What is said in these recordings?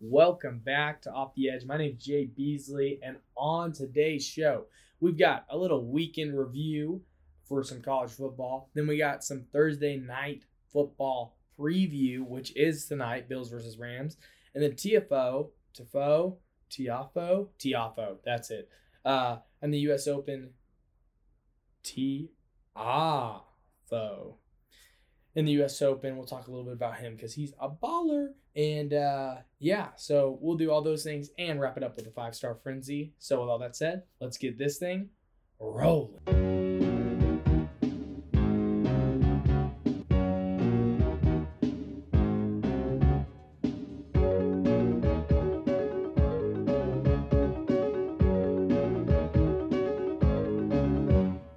Welcome back to Off the Edge. My name is Jay Beasley, and on today's show, we've got a little weekend review for some college football. Then we got some Thursday night football preview, which is tonight, Bills versus Rams, and then TFO, TFO, Tiafoe, Tiafoe. That's it. Uh, and the U.S. Open, Tiafoe in the US Open. We'll talk a little bit about him because he's a baller. And uh, yeah, so we'll do all those things and wrap it up with a five star frenzy. So, with all that said, let's get this thing rolling.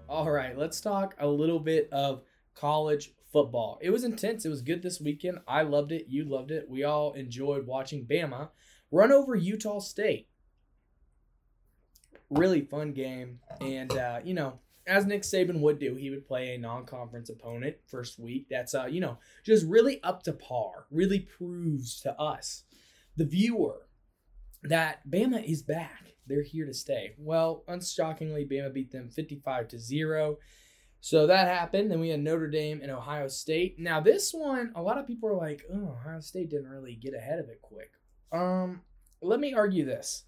All right, let's talk a little bit of college football. It was intense. It was good this weekend. I loved it. You loved it. We all enjoyed watching Bama run over Utah State. Really fun game. And, uh, you know, as Nick Saban would do, he would play a non conference opponent first week. That's, uh, you know, just really up to par, really proves to us, the viewer, that Bama is back. They're here to stay. Well, unshockingly, Bama beat them 55 to 0. So that happened. Then we had Notre Dame and Ohio State. Now this one, a lot of people are like, "Oh, Ohio State didn't really get ahead of it quick." Um, let me argue this.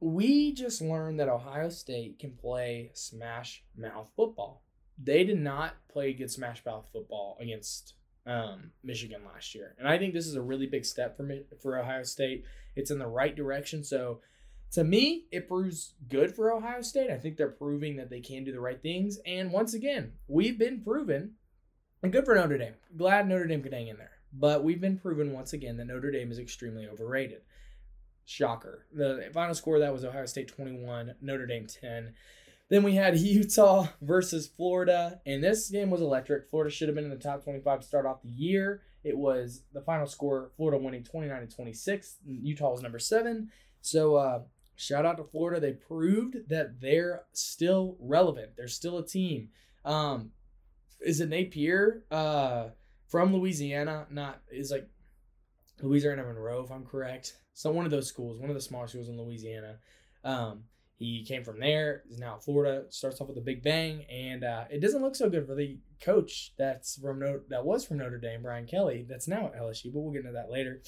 We just learned that Ohio State can play smash mouth football. They did not play good smash mouth football against um, Michigan last year, and I think this is a really big step for me for Ohio State. It's in the right direction. So to me, it proves good for Ohio State. I think they're proving that they can do the right things. And once again, we've been proven, and good for Notre Dame. Glad Notre Dame could hang in there. But we've been proven once again that Notre Dame is extremely overrated. Shocker. The final score that was Ohio State 21, Notre Dame 10. Then we had Utah versus Florida, and this game was electric. Florida should have been in the top 25 to start off the year. It was the final score, Florida winning 29 to 26. Utah was number seven. So uh, Shout out to Florida. They proved that they're still relevant. They're still a team. Um, is it Napier uh, from Louisiana? Not is like Louisiana Monroe, if I'm correct. So one of those schools, one of the smaller schools in Louisiana. Um, he came from there. Is now Florida. Starts off with a big bang, and uh, it doesn't look so good for the coach that's from Notre, that was from Notre Dame, Brian Kelly. That's now at LSU, but we'll get into that later.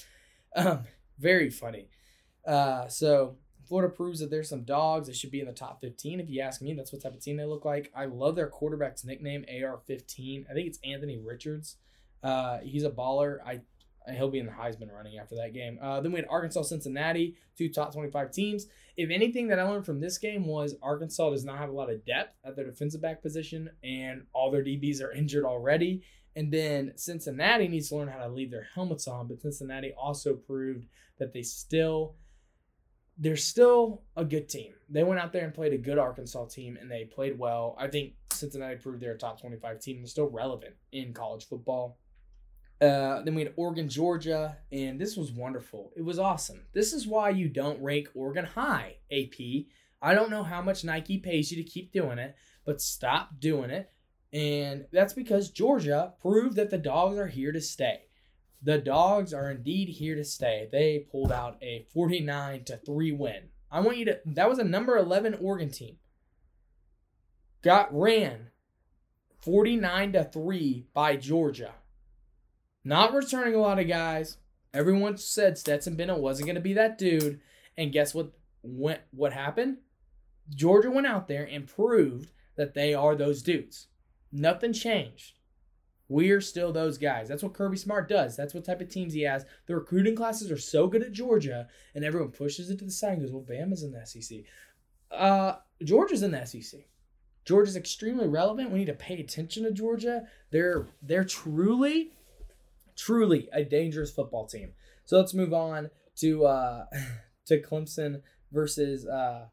Um, very funny. Uh, so Florida proves that there's some dogs. They should be in the top 15. If you ask me, that's what type of team they look like. I love their quarterback's nickname, AR15. I think it's Anthony Richards. Uh, he's a baller. I he'll be in the Heisman running after that game. Uh, then we had Arkansas, Cincinnati, two top 25 teams. If anything that I learned from this game was Arkansas does not have a lot of depth at their defensive back position, and all their DBs are injured already. And then Cincinnati needs to learn how to leave their helmets on, but Cincinnati also proved that they still they're still a good team. They went out there and played a good Arkansas team and they played well. I think Cincinnati proved they're a top 25 team. They're still relevant in college football. Uh, then we had Oregon, Georgia, and this was wonderful. It was awesome. This is why you don't rank Oregon high, AP. I don't know how much Nike pays you to keep doing it, but stop doing it. And that's because Georgia proved that the dogs are here to stay the dogs are indeed here to stay. They pulled out a 49 to 3 win. I want you to that was a number 11 Oregon team. Got ran 49 to 3 by Georgia. Not returning a lot of guys. Everyone said Stetson Bennett wasn't going to be that dude. And guess what went what happened? Georgia went out there and proved that they are those dudes. Nothing changed. We're still those guys. That's what Kirby Smart does. That's what type of teams he has. The recruiting classes are so good at Georgia, and everyone pushes it to the side and goes, well, Bama's in the SEC. Uh, Georgia's in the SEC. Georgia's extremely relevant. We need to pay attention to Georgia. They're they're truly, truly a dangerous football team. So let's move on to uh, to Clemson versus uh,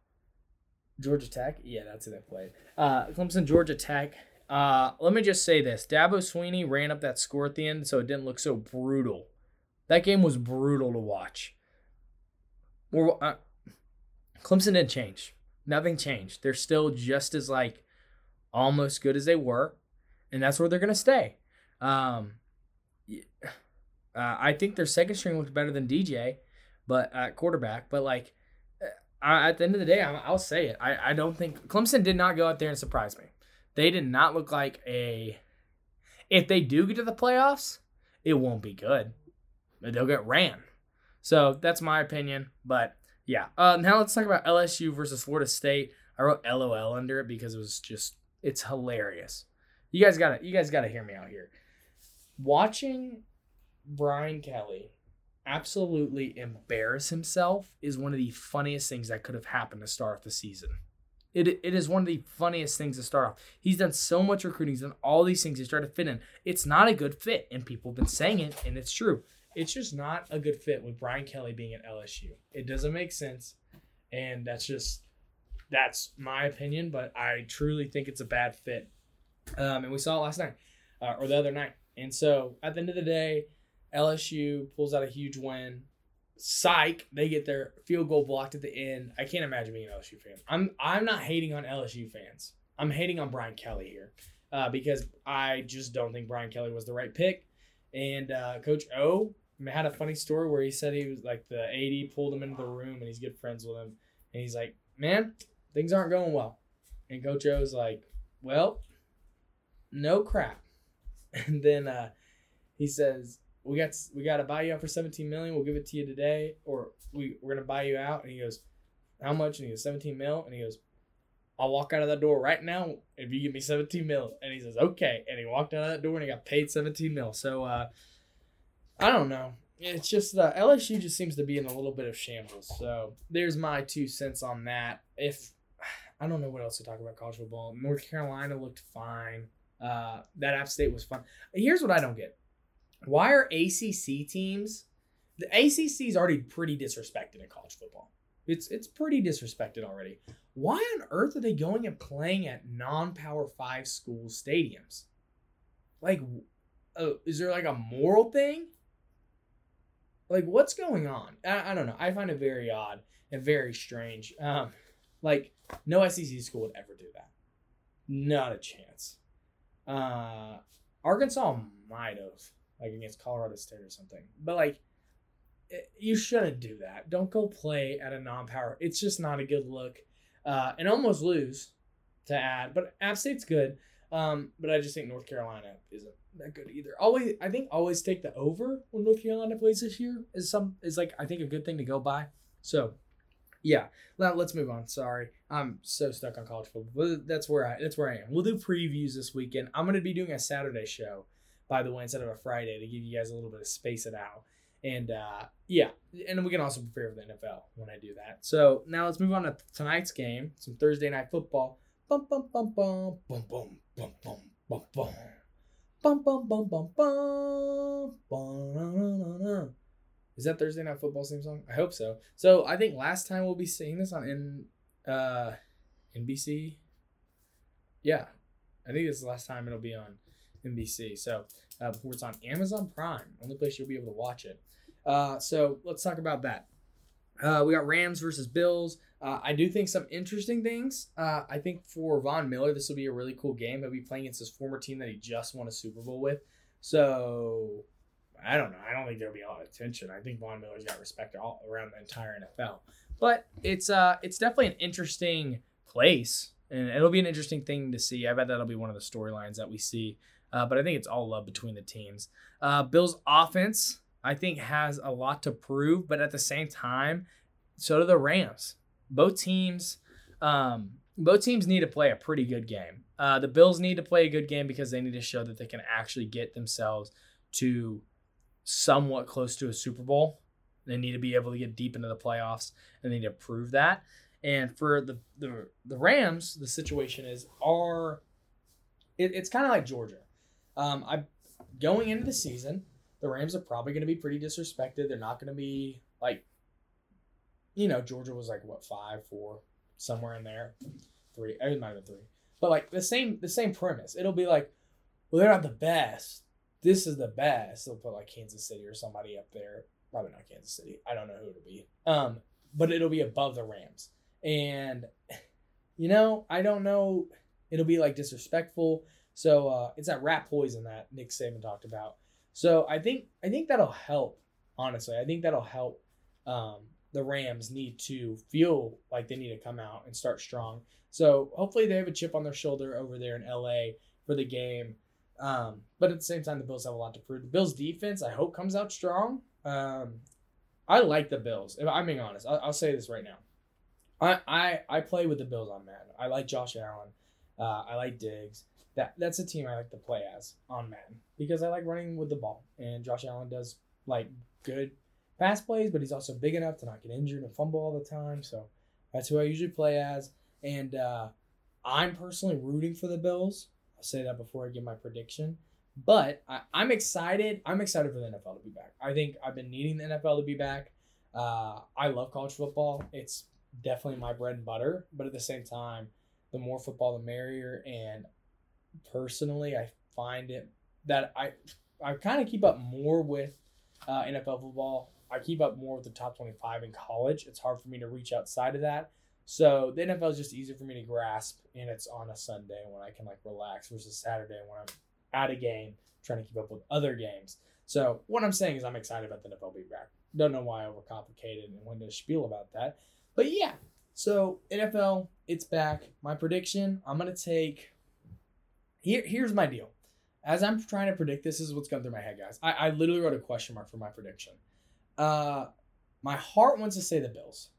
Georgia Tech. Yeah, that's who they played. Uh, Clemson, Georgia Tech. Uh, let me just say this: Dabo Swinney ran up that score at the end, so it didn't look so brutal. That game was brutal to watch. Well, uh, Clemson didn't change. Nothing changed. They're still just as like almost good as they were, and that's where they're gonna stay. Um, Uh, I think their second string looked better than DJ, but at quarterback. But like, uh, at the end of the day, I, will say it. I, I don't think Clemson did not go out there and surprise me. They did not look like a. If they do get to the playoffs, it won't be good. They'll get ran. So that's my opinion. But yeah, uh, now let's talk about LSU versus Florida State. I wrote LOL under it because it was just it's hilarious. You guys gotta you guys gotta hear me out here. Watching Brian Kelly absolutely embarrass himself is one of the funniest things that could have happened to start the season. It, it is one of the funniest things to start off. He's done so much recruiting, he's done all these things, he's tried to fit in. It's not a good fit, and people have been saying it, and it's true. It's just not a good fit with Brian Kelly being at LSU. It doesn't make sense, and that's just that's my opinion, but I truly think it's a bad fit. Um, and we saw it last night uh, or the other night. And so at the end of the day, LSU pulls out a huge win. Psych, they get their field goal blocked at the end. I can't imagine being an LSU fan. I'm I'm not hating on LSU fans. I'm hating on Brian Kelly here uh, because I just don't think Brian Kelly was the right pick. And uh, Coach O had a funny story where he said he was like the AD pulled him into the room and he's good friends with him. And he's like, man, things aren't going well. And Coach O's like, well, no crap. And then uh, he says, we got we got to buy you out for 17 million. We'll give it to you today, or we we're gonna buy you out. And he goes, how much? And he goes, 17 mil. And he goes, I'll walk out of that door right now if you give me 17 mil. And he says, okay. And he walked out of that door and he got paid 17 mil. So uh, I don't know. It's just uh, LSU just seems to be in a little bit of shambles. So there's my two cents on that. If I don't know what else to talk about college football. North Carolina looked fine. Uh, that App State was fun. Here's what I don't get: Why are ACC teams? The ACC is already pretty disrespected in college football. It's it's pretty disrespected already. Why on earth are they going and playing at non-power five school stadiums? Like, uh, is there like a moral thing? Like, what's going on? I, I don't know. I find it very odd and very strange. Um, like, no SEC school would ever do that. Not a chance. Uh, Arkansas might have, like against Colorado State or something. But like, it, eh, you shouldn't do that. Don't go play at a non-power. It's just not a good look. Uh, and almost lose to add, but App State's good. Um, but I just think North Carolina isn't that good either. Always, I think always take the over when North Carolina plays this year is some is like I think a good thing to go by. So yeah, now let's move on. Sorry, I'm so stuck on college football. That's where I that's where I am. We'll do previews this weekend. I'm gonna be doing a Saturday show, by the way, instead of a Friday to give you guys a little bit of space it out. And uh, yeah, and we can also prepare for the NFL when I do that. So now let's move on to tonight's game, some Thursday night football. Bum bum bum bum bum bum bum bum bum bum bum bum bum bum bum bum. Is that Thursday Night Football theme song? I hope so. So I think last time we'll be seeing this on in uh NBC. Yeah, I think this is the last time it'll be on NBC. So uh, before it's on Amazon Prime, only place you'll be able to watch it. Uh, so let's talk about that. Uh, we got Rams versus Bills. Uh, I do think some interesting things. Uh, I think for Von Miller, this will be a really cool game. He'll be playing against his former team that he just won a Super Bowl with. So I don't know. I don't think there'll be a lot of attention. I think Von Miller's got respect all around the entire NFL. But it's uh it's definitely an interesting place, and it'll be an interesting thing to see. I bet that'll be one of the storylines that we see. Uh, but I think it's all love between the teams. Uh, Bills offense, I think, has a lot to prove, but at the same time, so do the Rams. Both teams, um, both teams need to play a pretty good game. Uh, the Bills need to play a good game because they need to show that they can actually get themselves to somewhat close to a Super Bowl. They need to be able to get deep into the playoffs and they need to prove that. And for the the, the Rams, the situation is are it, it's kind of like Georgia. Um, I going into the season, the Rams are probably going to be pretty disrespected. They're not going to be like, you know, Georgia was like what five, four, somewhere in there, three. It might have been three, but like the same the same premise. It'll be like, well, they're not the best, this is the best. They'll put like Kansas City or somebody up there. Probably not Kansas City. I don't know who it'll be. Um, but it'll be above the Rams. And you know, I don't know. It'll be like disrespectful. So uh, it's that rat poison that Nick Saban talked about. So I think I think that'll help. Honestly, I think that'll help. Um, the Rams need to feel like they need to come out and start strong. So hopefully they have a chip on their shoulder over there in LA for the game. Um, but at the same time, the Bills have a lot to prove. The Bills defense, I hope, comes out strong. Um, I like the Bills. If I'm being honest, I'll, I'll, say this right now. I, I I play with the Bills on Madden. I like Josh Allen. Uh, I like Diggs. That that's a team I like to play as on Madden because I like running with the ball, and Josh Allen does like good pass plays, but he's also big enough to not get injured and fumble all the time. So that's who I usually play as. And uh, I'm personally rooting for the Bills. I'll say that before I give my prediction. But I, am excited. I'm excited for the NFL to be back. I think I've been needing the NFL to be back. Uh, I love college football. It's definitely my bread and butter. But at the same time, the more football, the merrier. And personally, I find it that I I kind of keep up more with uh, NFL football. I keep up more with the top 25 in college. It's hard for me to reach outside of that. So the NFL is just easier for me to grasp, and it's on a Sunday when I can like relax versus Saturday when I'm at a game trying to keep up with other games. So what I'm saying is I'm excited about the NFL being back. Don't know why I overcomplicated and went to spiel about that, but yeah. So NFL, it's back. My prediction, I'm gonna take. Here, here's my deal. As I'm trying to predict this, is what's going through my head, guys. I, I literally wrote a question mark for my prediction. Uh, my heart wants to say the Bills.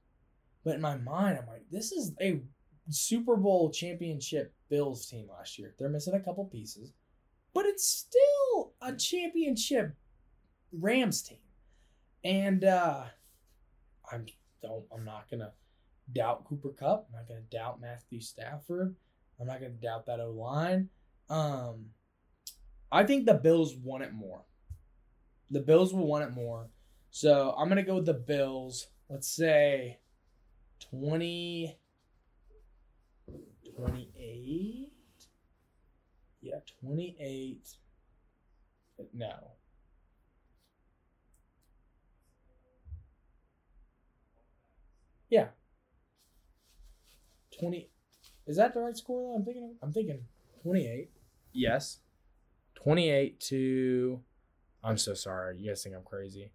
But in my mind, I'm like, this is a Super Bowl championship Bills team last year. They're missing a couple pieces, but it's still a championship Rams team. And uh I'm don't I'm not gonna doubt Cooper Kupp. I'm not gonna doubt Matthew Stafford. I'm not gonna doubt that O line. Um I think the Bills want it more. The Bills will want it more. So I'm gonna go with the Bills. Let's say 20, 28? Yeah, 28. No. Yeah. 20. Is that the right score? I'm thinking. I'm thinking 28. Yes. 28 to. I'm so sorry. You guys think I'm crazy.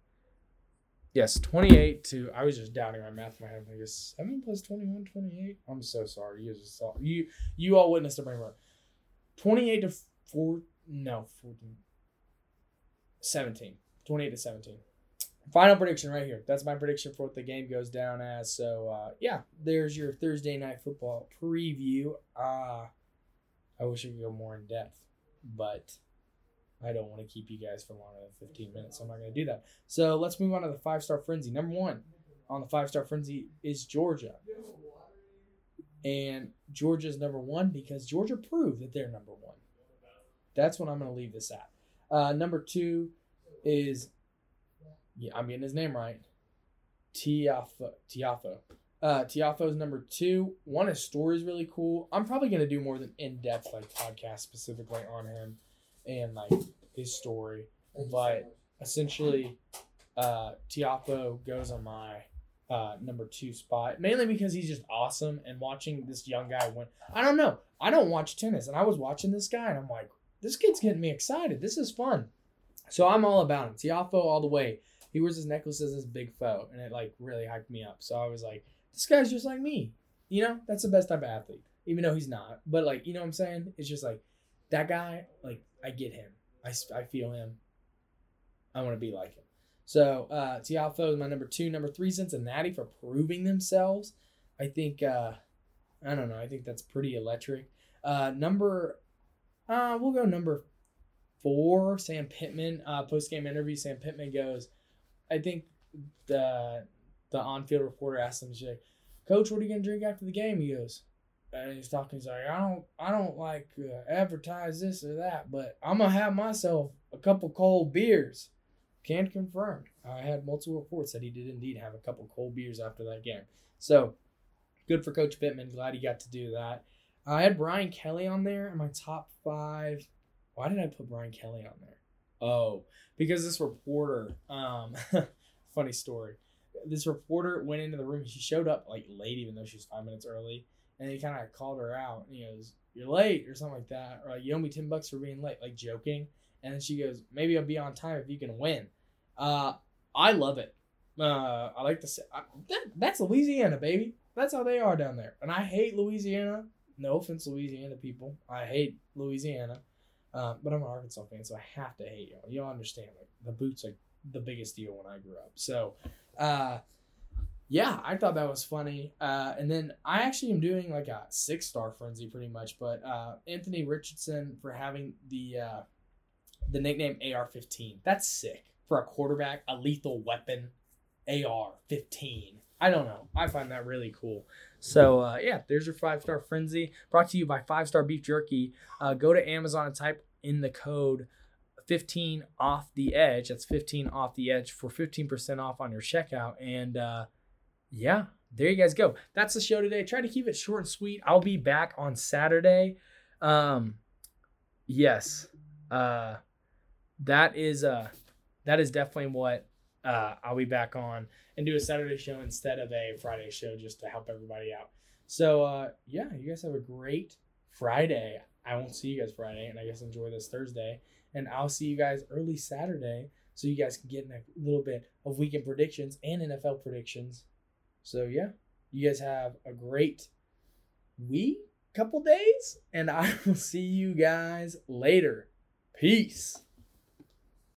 Yes, 28 to I was just doubting my math in my head. I guess 7 plus 21, 28. I'm so sorry. You just saw you you all witnessed the brain rot. 28 to 4 no, 14 17. 28 to 17. Final prediction right here. That's my prediction for what the game goes down as. So uh, yeah, there's your Thursday night football preview. Uh I wish we could go more in depth, but I don't want to keep you guys for longer than 15 minutes, so I'm not going to do that. So let's move on to the five star frenzy. Number one on the five star frenzy is Georgia. And Georgia's number one because Georgia proved that they're number one. That's what I'm going to leave this at. Uh, number two is, yeah, I'm getting his name right. Tiafoe. Tiafoe. Uh, Tiafoe is number two. One, his story is really cool. I'm probably to do more than in depth like podcast specifically on him and like his story. But essentially, uh, Tiafoe goes on my uh, number two spot, mainly because he's just awesome. And watching this young guy win, I don't know. I don't watch tennis, and I was watching this guy, and I'm like, this kid's getting me excited. This is fun. So I'm all about him. Tiafoe all the way. He wears his necklace as his big foe, and it like really hyped me up. So I was like, this guy's just like me. You know, that's the best type of athlete, even though he's not. But like, you know what I'm saying? It's just like that guy. Like I get him. I, I feel him. I want to be like him. So uh, Tiafoe is my number two. Number three, Cincinnati for proving themselves. I think uh, I don't know. I think that's pretty electric. Uh, number uh, we'll go number four. Sam Pittman uh, post game interview. Sam Pittman goes. I think the the on field reporter asked him, like, "Coach, what are you gonna drink after the game?" He goes, and he's talking. He's like, I don't, I don't like uh, advertise this or that, but I'm gonna have myself a couple cold beers. Can confirm. I had multiple reports that he did indeed have a couple cold beers after that game. So good for Coach Pittman. Glad he got to do that. I had Brian Kelly on there in my top five. Why did I put Brian Kelly on there? Oh, because this reporter. Um, funny story. This reporter went into the room. She showed up like late, even though she was five minutes early and he kind of called her out. And he goes, "You're late" or something like that, or like, "You owe me ten bucks for being late," like joking. And then she goes, maybe I'll be on time if you can win. Uh, I love it. Uh, I like to say that, that's Louisiana, baby. That's how they are down there. And I hate Louisiana. No offense, Louisiana people. I hate Louisiana. Uh, but I'm an Arkansas fan, so I have to hate y'all. Y'all understand, like the boots are the biggest deal when I grew up. So, uh, yeah, I thought that was funny. Uh, and then I actually am doing like a six star frenzy pretty much. But uh, Anthony Richardson for having the uh, the nickname AR-15. That's sick for a quarterback, a lethal weapon, AR-15. I don't know. I find that really cool. So uh, yeah, there's your five star frenzy brought to you by Five Star Beef Jerky. Uh, go to Amazon and type in the code 15 off the edge. That's 15 off the edge for 15% off on your checkout. And uh, yeah, there you guys go. That's the show today. Try to keep it short and sweet. I'll be back on Saturday. Um, yes, uh, that is uh, that is definitely what uh, I'll be back on and do a Saturday show instead of a Friday show just to help everybody out. So uh, yeah, you guys have a great Friday. I won't see you guys Friday, and I guess enjoy this Thursday. And I'll see you guys early Saturday so you guys can get in a little bit of weekend predictions and NFL predictions. So yeah, you guys have a great week, couple days, and I will see you guys later. Peace.